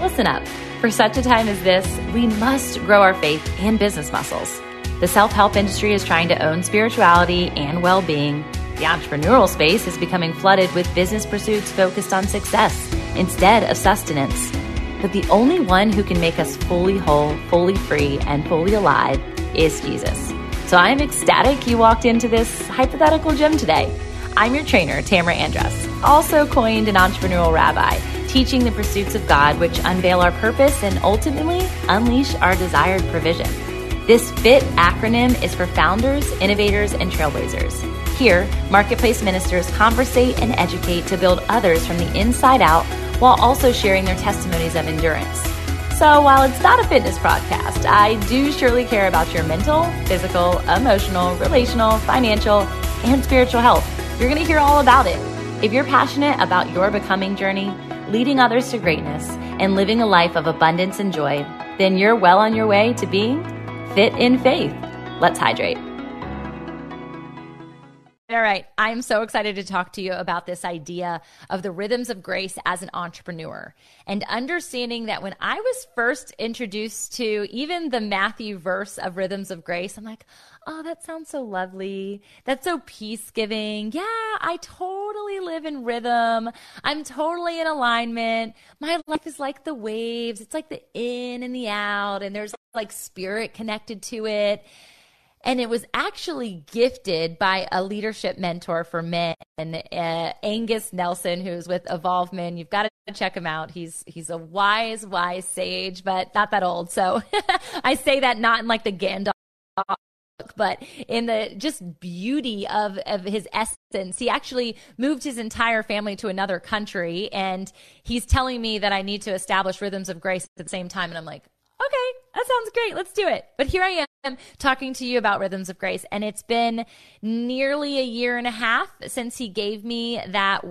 Listen up. For such a time as this, we must grow our faith and business muscles. The self help industry is trying to own spirituality and well being. The entrepreneurial space is becoming flooded with business pursuits focused on success instead of sustenance. But the only one who can make us fully whole, fully free, and fully alive is Jesus. So I'm ecstatic you walked into this hypothetical gym today. I'm your trainer, Tamra Andress, also coined an entrepreneurial rabbi teaching the pursuits of God, which unveil our purpose and ultimately unleash our desired provision. This FIT acronym is for founders, innovators, and trailblazers. Here, marketplace ministers conversate and educate to build others from the inside out while also sharing their testimonies of endurance. So, while it's not a fitness podcast, I do surely care about your mental, physical, emotional, relational, financial, and spiritual health. You're going to hear all about it. If you're passionate about your becoming journey, leading others to greatness, and living a life of abundance and joy, then you're well on your way to being fit in faith. Let's hydrate. All right. I'm so excited to talk to you about this idea of the rhythms of grace as an entrepreneur and understanding that when I was first introduced to even the Matthew verse of rhythms of grace, I'm like, oh, that sounds so lovely. That's so peace giving. Yeah, I totally live in rhythm. I'm totally in alignment. My life is like the waves. It's like the in and the out, and there's like spirit connected to it. And it was actually gifted by a leadership mentor for men, uh, Angus Nelson, who's with Evolve Men. You've got to check him out. He's he's a wise, wise sage, but not that old. So I say that not in like the Gandalf but in the just beauty of, of his essence, he actually moved his entire family to another country. And he's telling me that I need to establish rhythms of grace at the same time. And I'm like, okay, that sounds great. Let's do it. But here I am talking to you about rhythms of grace. And it's been nearly a year and a half since he gave me that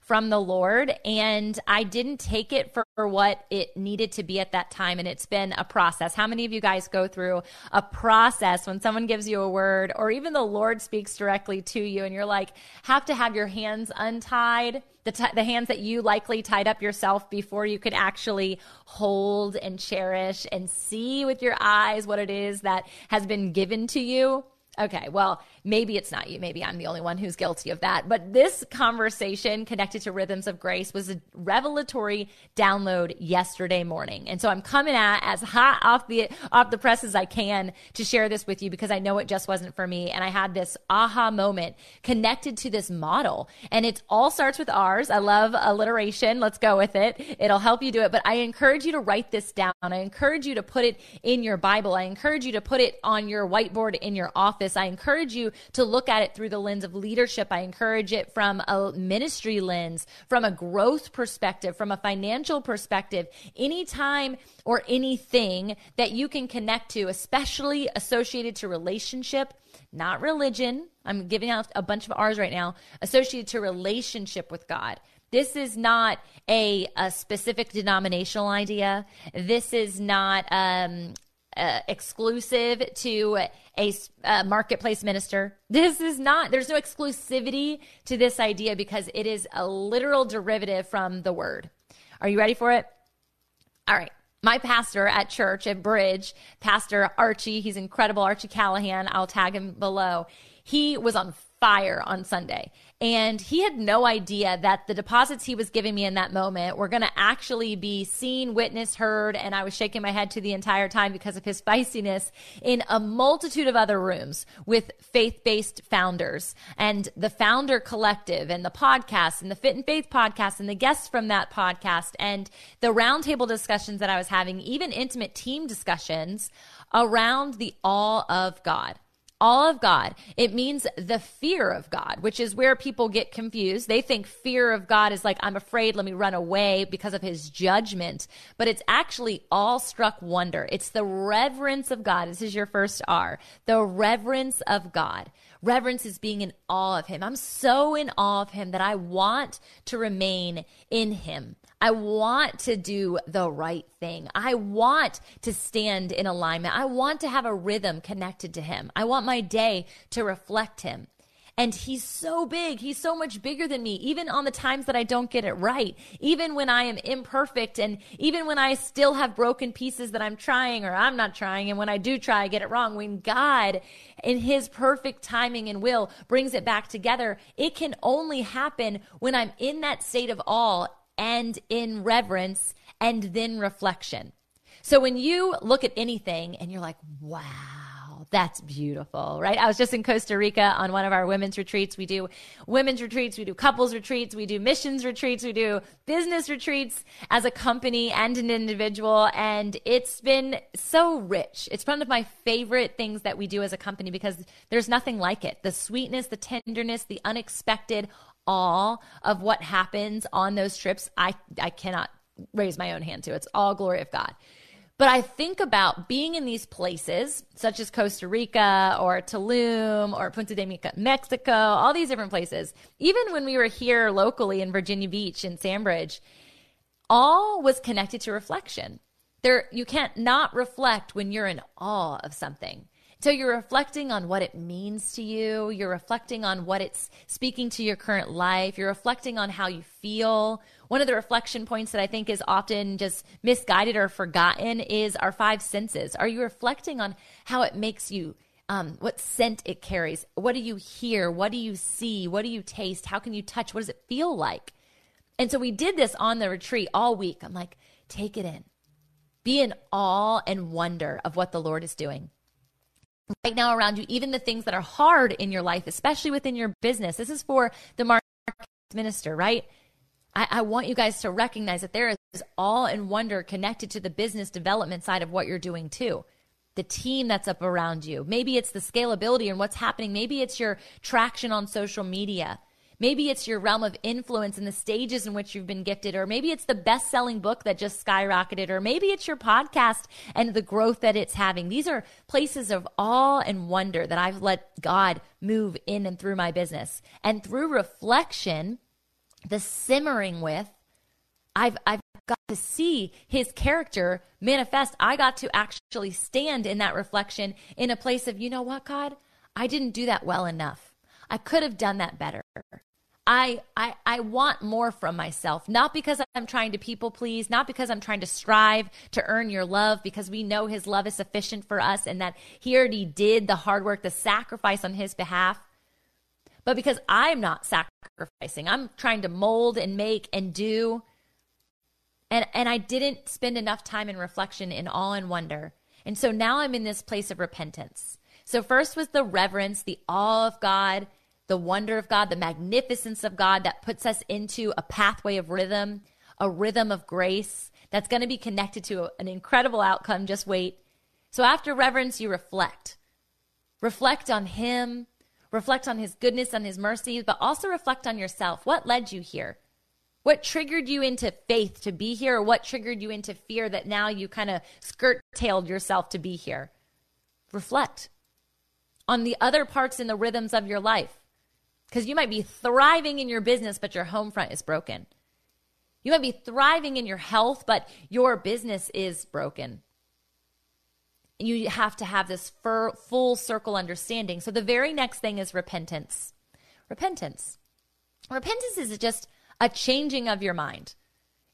from the Lord. And I didn't take it for what it needed to be at that time. And it's been a process. How many of you guys go through a process when someone gives you a word or even the Lord speaks directly to you and you're like, have to have your hands untied? The, t- the hands that you likely tied up yourself before you could actually hold and cherish and see with your eyes what it is that has been given to you. Okay, well, maybe it's not you. Maybe I'm the only one who's guilty of that. But this conversation connected to Rhythms of Grace was a revelatory download yesterday morning. And so I'm coming at as hot off the off the press as I can to share this with you because I know it just wasn't for me. And I had this aha moment connected to this model. And it all starts with R's. I love alliteration. Let's go with it. It'll help you do it. But I encourage you to write this down. I encourage you to put it in your Bible. I encourage you to put it on your whiteboard in your office office. I encourage you to look at it through the lens of leadership. I encourage it from a ministry lens, from a growth perspective, from a financial perspective. Anytime or anything that you can connect to, especially associated to relationship, not religion. I'm giving out a bunch of R's right now, associated to relationship with God. This is not a, a specific denominational idea. This is not um, uh, exclusive to a uh, marketplace minister. This is not, there's no exclusivity to this idea because it is a literal derivative from the word. Are you ready for it? All right. My pastor at church at Bridge, Pastor Archie, he's incredible, Archie Callahan. I'll tag him below. He was on fire on Sunday. And he had no idea that the deposits he was giving me in that moment were going to actually be seen, witnessed, heard. And I was shaking my head to the entire time because of his spiciness in a multitude of other rooms with faith based founders and the founder collective and the podcast and the Fit in Faith podcast and the guests from that podcast and the roundtable discussions that I was having, even intimate team discussions around the awe of God all of God. It means the fear of God, which is where people get confused. They think fear of God is like, I'm afraid, let me run away because of his judgment. But it's actually awestruck wonder. It's the reverence of God. This is your first R. The reverence of God. Reverence is being in awe of him. I'm so in awe of him that I want to remain in him. I want to do the right thing. I want to stand in alignment. I want to have a rhythm connected to Him. I want my day to reflect Him. And he's so big. He's so much bigger than me, even on the times that I don't get it right, even when I am imperfect, and even when I still have broken pieces that I'm trying or I'm not trying. And when I do try, I get it wrong. When God, in his perfect timing and will, brings it back together, it can only happen when I'm in that state of awe and in reverence and then reflection. So when you look at anything and you're like, wow, that's beautiful, right? I was just in Costa Rica on one of our women's retreats. We do women's retreats, we do couples retreats, we do missions retreats, we do business retreats as a company and an individual. And it's been so rich. It's one of my favorite things that we do as a company because there's nothing like it. The sweetness, the tenderness, the unexpected awe of what happens on those trips, I, I cannot raise my own hand to. It's all glory of God. But I think about being in these places, such as Costa Rica or Tulum or Punta de Mita, Mexico, all these different places. Even when we were here locally in Virginia Beach in Sandbridge, all was connected to reflection. There, you can't not reflect when you're in awe of something. So you're reflecting on what it means to you. You're reflecting on what it's speaking to your current life. You're reflecting on how you feel. One of the reflection points that I think is often just misguided or forgotten is our five senses. Are you reflecting on how it makes you um, what scent it carries. What do you hear? What do you see? What do you taste? How can you touch? What does it feel like? And so we did this on the retreat all week. I'm like, take it in. Be in awe and wonder of what the Lord is doing right now around you, even the things that are hard in your life, especially within your business. This is for the market minister, right? I, I, want you guys to recognize that there is all and wonder connected to the business development side of what you're doing too. The team that's up around you. Maybe it's the scalability and what's happening. Maybe it's your traction on social media. Maybe it's your realm of influence and the stages in which you've been gifted, or maybe it's the best selling book that just skyrocketed, or maybe it's your podcast and the growth that it's having. These are places of awe and wonder that I've let God move in and through my business. And through reflection, the simmering with, I've, I've got to see his character manifest. I got to actually stand in that reflection in a place of, you know what, God? I didn't do that well enough. I could have done that better. I, I I want more from myself, not because I'm trying to people please, not because I'm trying to strive to earn your love, because we know His love is sufficient for us, and that He already did the hard work, the sacrifice on His behalf. But because I'm not sacrificing, I'm trying to mold and make and do, and and I didn't spend enough time in reflection, in awe and wonder, and so now I'm in this place of repentance. So, first was the reverence, the awe of God, the wonder of God, the magnificence of God that puts us into a pathway of rhythm, a rhythm of grace that's going to be connected to an incredible outcome. Just wait. So, after reverence, you reflect. Reflect on Him, reflect on His goodness, on His mercy, but also reflect on yourself. What led you here? What triggered you into faith to be here, or what triggered you into fear that now you kind of skirt tailed yourself to be here? Reflect on the other parts in the rhythms of your life. Because you might be thriving in your business, but your home front is broken. You might be thriving in your health, but your business is broken. You have to have this full circle understanding. So the very next thing is repentance. Repentance. Repentance is just a changing of your mind.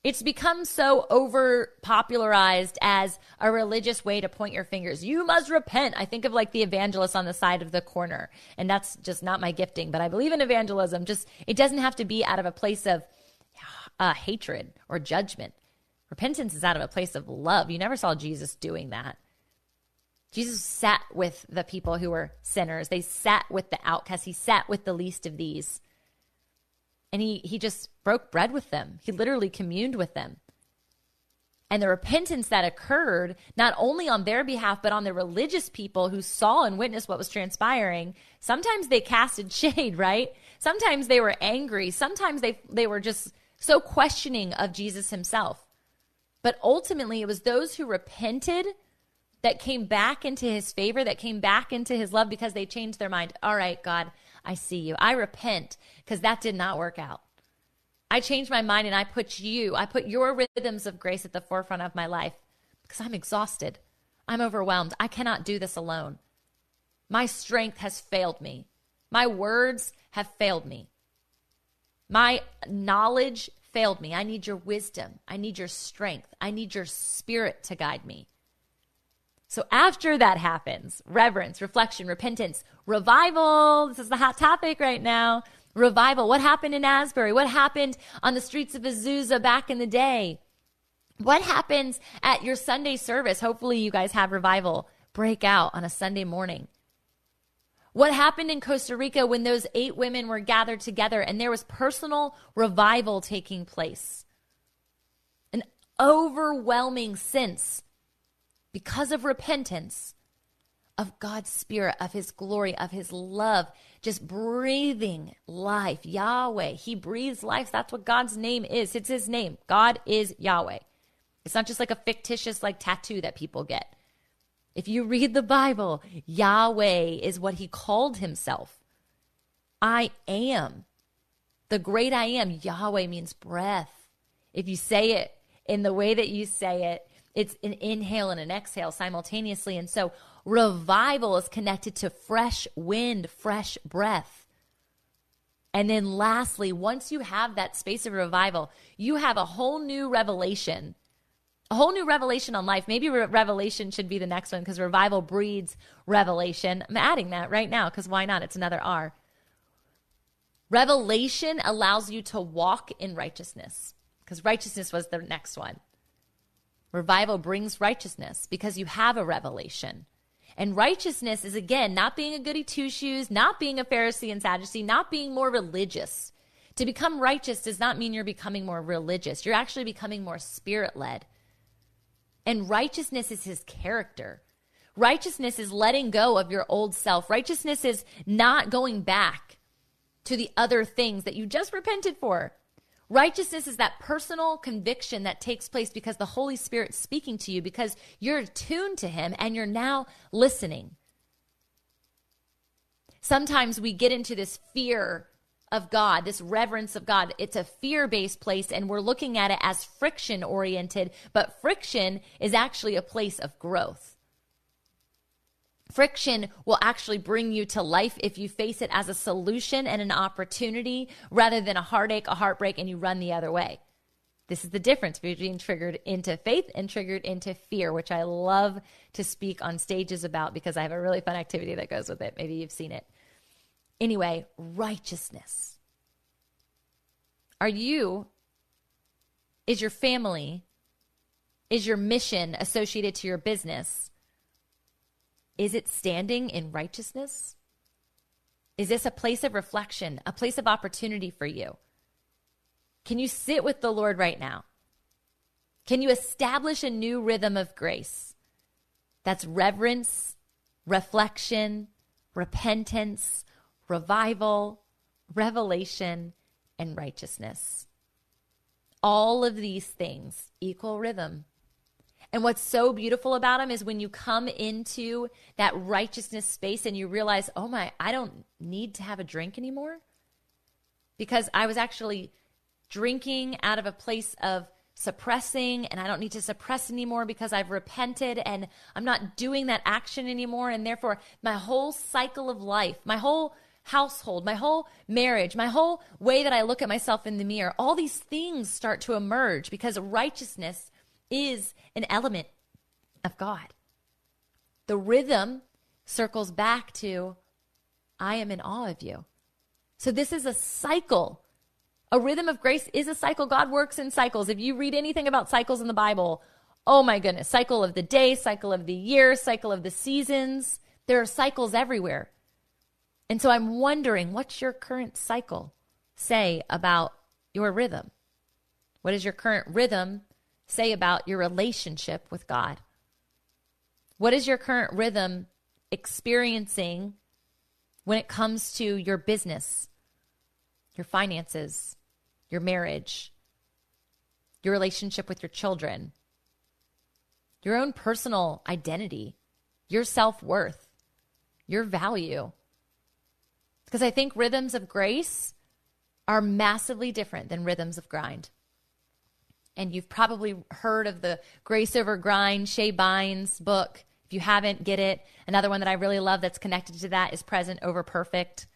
It's become so over popularized as a religious way to point your fingers. You must repent. I think of like the evangelist on the side of the corner, and that's just not my gifting, but I believe in evangelism. Just it doesn't have to be out of a place of uh, hatred or judgment. Repentance is out of a place of love. You never saw Jesus doing that. Jesus sat with the people who were sinners. They sat with the outcasts. He sat with the least of these and he he just broke bread with them. He literally communed with them. And the repentance that occurred, not only on their behalf, but on the religious people who saw and witnessed what was transpiring, sometimes they casted shade, right? Sometimes they were angry. Sometimes they, they were just so questioning of Jesus himself. But ultimately, it was those who repented that came back into his favor, that came back into his love because they changed their mind. All right, God, I see you. I repent because that did not work out. I changed my mind and I put you, I put your rhythms of grace at the forefront of my life because I'm exhausted. I'm overwhelmed. I cannot do this alone. My strength has failed me. My words have failed me. My knowledge failed me. I need your wisdom. I need your strength. I need your spirit to guide me. So after that happens, reverence, reflection, repentance, revival. This is the hot topic right now. Revival. What happened in Asbury? What happened on the streets of Azusa back in the day? What happens at your Sunday service? Hopefully, you guys have revival break out on a Sunday morning. What happened in Costa Rica when those eight women were gathered together and there was personal revival taking place? An overwhelming sense because of repentance of God's Spirit, of His glory, of His love, just breathing life. Yahweh, He breathes life. That's what God's name is. It's His name. God is Yahweh. It's not just like a fictitious like tattoo that people get. If you read the Bible, Yahweh is what He called Himself. I am. The great I am. Yahweh means breath. If you say it in the way that you say it, it's an inhale and an exhale simultaneously. And so revival is connected to fresh wind, fresh breath. And then lastly, once you have that space of revival, you have a whole new revelation, a whole new revelation on life. Maybe re- revelation should be the next one because revival breeds revelation. I'm adding that right now because why not? It's another R. Revelation allows you to walk in righteousness because righteousness was the next one. Revival brings righteousness because you have a revelation. And righteousness is, again, not being a goody two shoes, not being a Pharisee and Sadducee, not being more religious. To become righteous does not mean you're becoming more religious. You're actually becoming more spirit led. And righteousness is his character. Righteousness is letting go of your old self. Righteousness is not going back to the other things that you just repented for. Righteousness is that personal conviction that takes place because the Holy Spirit's speaking to you, because you're attuned to Him and you're now listening. Sometimes we get into this fear of God, this reverence of God. It's a fear based place, and we're looking at it as friction oriented, but friction is actually a place of growth. Friction will actually bring you to life if you face it as a solution and an opportunity rather than a heartache, a heartbreak, and you run the other way. This is the difference between triggered into faith and triggered into fear, which I love to speak on stages about because I have a really fun activity that goes with it. Maybe you've seen it. Anyway, righteousness. Are you, is your family, is your mission associated to your business? Is it standing in righteousness? Is this a place of reflection, a place of opportunity for you? Can you sit with the Lord right now? Can you establish a new rhythm of grace? That's reverence, reflection, repentance, revival, revelation, and righteousness. All of these things equal rhythm. And what's so beautiful about them is when you come into that righteousness space and you realize, oh my, I don't need to have a drink anymore. Because I was actually drinking out of a place of suppressing and I don't need to suppress anymore because I've repented and I'm not doing that action anymore. And therefore, my whole cycle of life, my whole household, my whole marriage, my whole way that I look at myself in the mirror, all these things start to emerge because righteousness is an element of God. The rhythm circles back to, I am in awe of you. So this is a cycle. A rhythm of grace is a cycle. God works in cycles. If you read anything about cycles in the Bible, oh my goodness, cycle of the day, cycle of the year, cycle of the seasons. There are cycles everywhere. And so I'm wondering, what's your current cycle say about your rhythm? What is your current rhythm say about your relationship with God? What is your current rhythm experiencing when it comes to your business, your finances, your marriage, your relationship with your children, your own personal identity, your self worth, your value? Because I think rhythms of grace are massively different than rhythms of grind and you've probably heard of the Grace Over Grind, Shae Bynes book. If you haven't, get it. Another one that I really love that's connected to that is Present Over Perfect.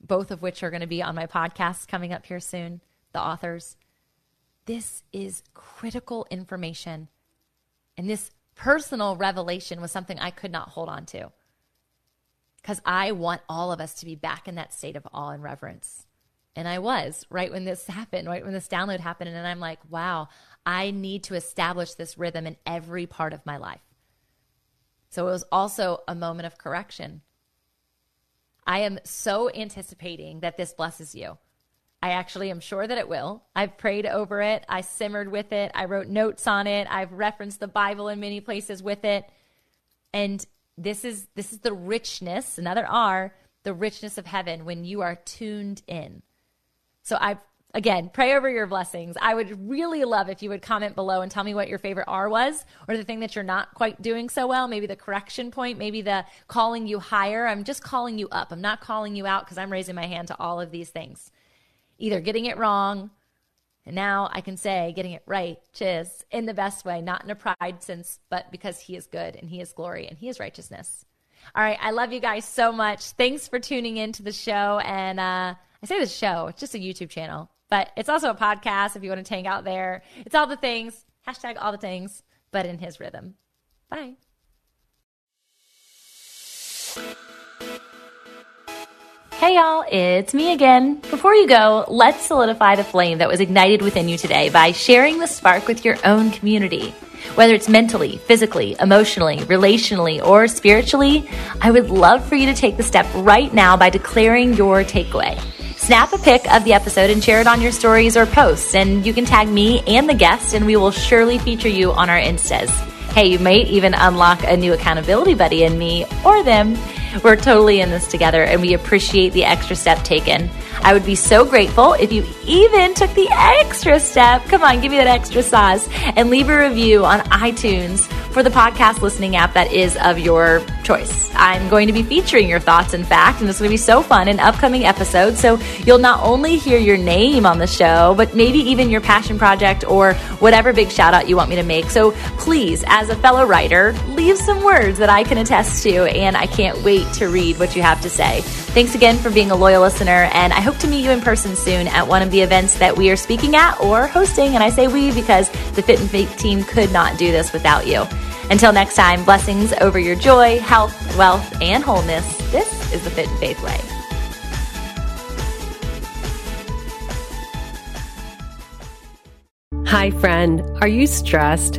both of which are going to be on my podcast coming up here soon, the authors. This is critical information. And this personal revelation was something I could not hold on to. Because I want all of us to be back in that state of awe and reverence. And I was right when this happened, right when this download happened. And I'm like, wow, I need to establish this rhythm in every part of my life. So it was also a moment of correction. I am so anticipating that this blesses you. I actually am sure that it will. I've prayed over it. I simmered with it. I wrote notes on it. I've referenced the Bible in many places with it. And this is this is the richness, another R, the richness of heaven when you are tuned in. So I again, pray over your blessings. I would really love if you would comment below and tell me what your favorite R was or the thing that you're not quite doing so well, maybe the correction point, maybe the calling you higher. I'm just calling you up. I'm not calling you out because I'm raising my hand to all of these things. Either getting it wrong, and now I can say getting it right, just in the best way, not in a pride sense, but because he is good and he is glory and he is righteousness. All right. I love you guys so much. Thanks for tuning in to the show. And uh, I say the show, it's just a YouTube channel, but it's also a podcast if you want to hang out there. It's all the things, hashtag all the things, but in his rhythm. Bye. Hey y'all, it's me again. Before you go, let's solidify the flame that was ignited within you today by sharing the spark with your own community. Whether it's mentally, physically, emotionally, relationally, or spiritually, I would love for you to take the step right now by declaring your takeaway. Snap a pic of the episode and share it on your stories or posts, and you can tag me and the guest, and we will surely feature you on our Instas. Hey, you might even unlock a new accountability buddy in me or them. We're totally in this together, and we appreciate the extra step taken. I would be so grateful if you even took the extra step. Come on, give me that extra sauce and leave a review on iTunes for the podcast listening app that is of your choice. I'm going to be featuring your thoughts, in fact, and it's going to be so fun in upcoming episodes. So you'll not only hear your name on the show, but maybe even your passion project or whatever big shout out you want me to make. So please, as a fellow writer, leave some words that I can attest to, and I can't wait to read what you have to say. Thanks again for being a loyal listener, and I hope to meet you in person soon at one of the events that we are speaking at or hosting. And I say we because the Fit in Faith team could not do this without you. Until next time, blessings over your joy, health, wealth, and wholeness. This is the Fit in Faith Way. Hi, friend. Are you stressed?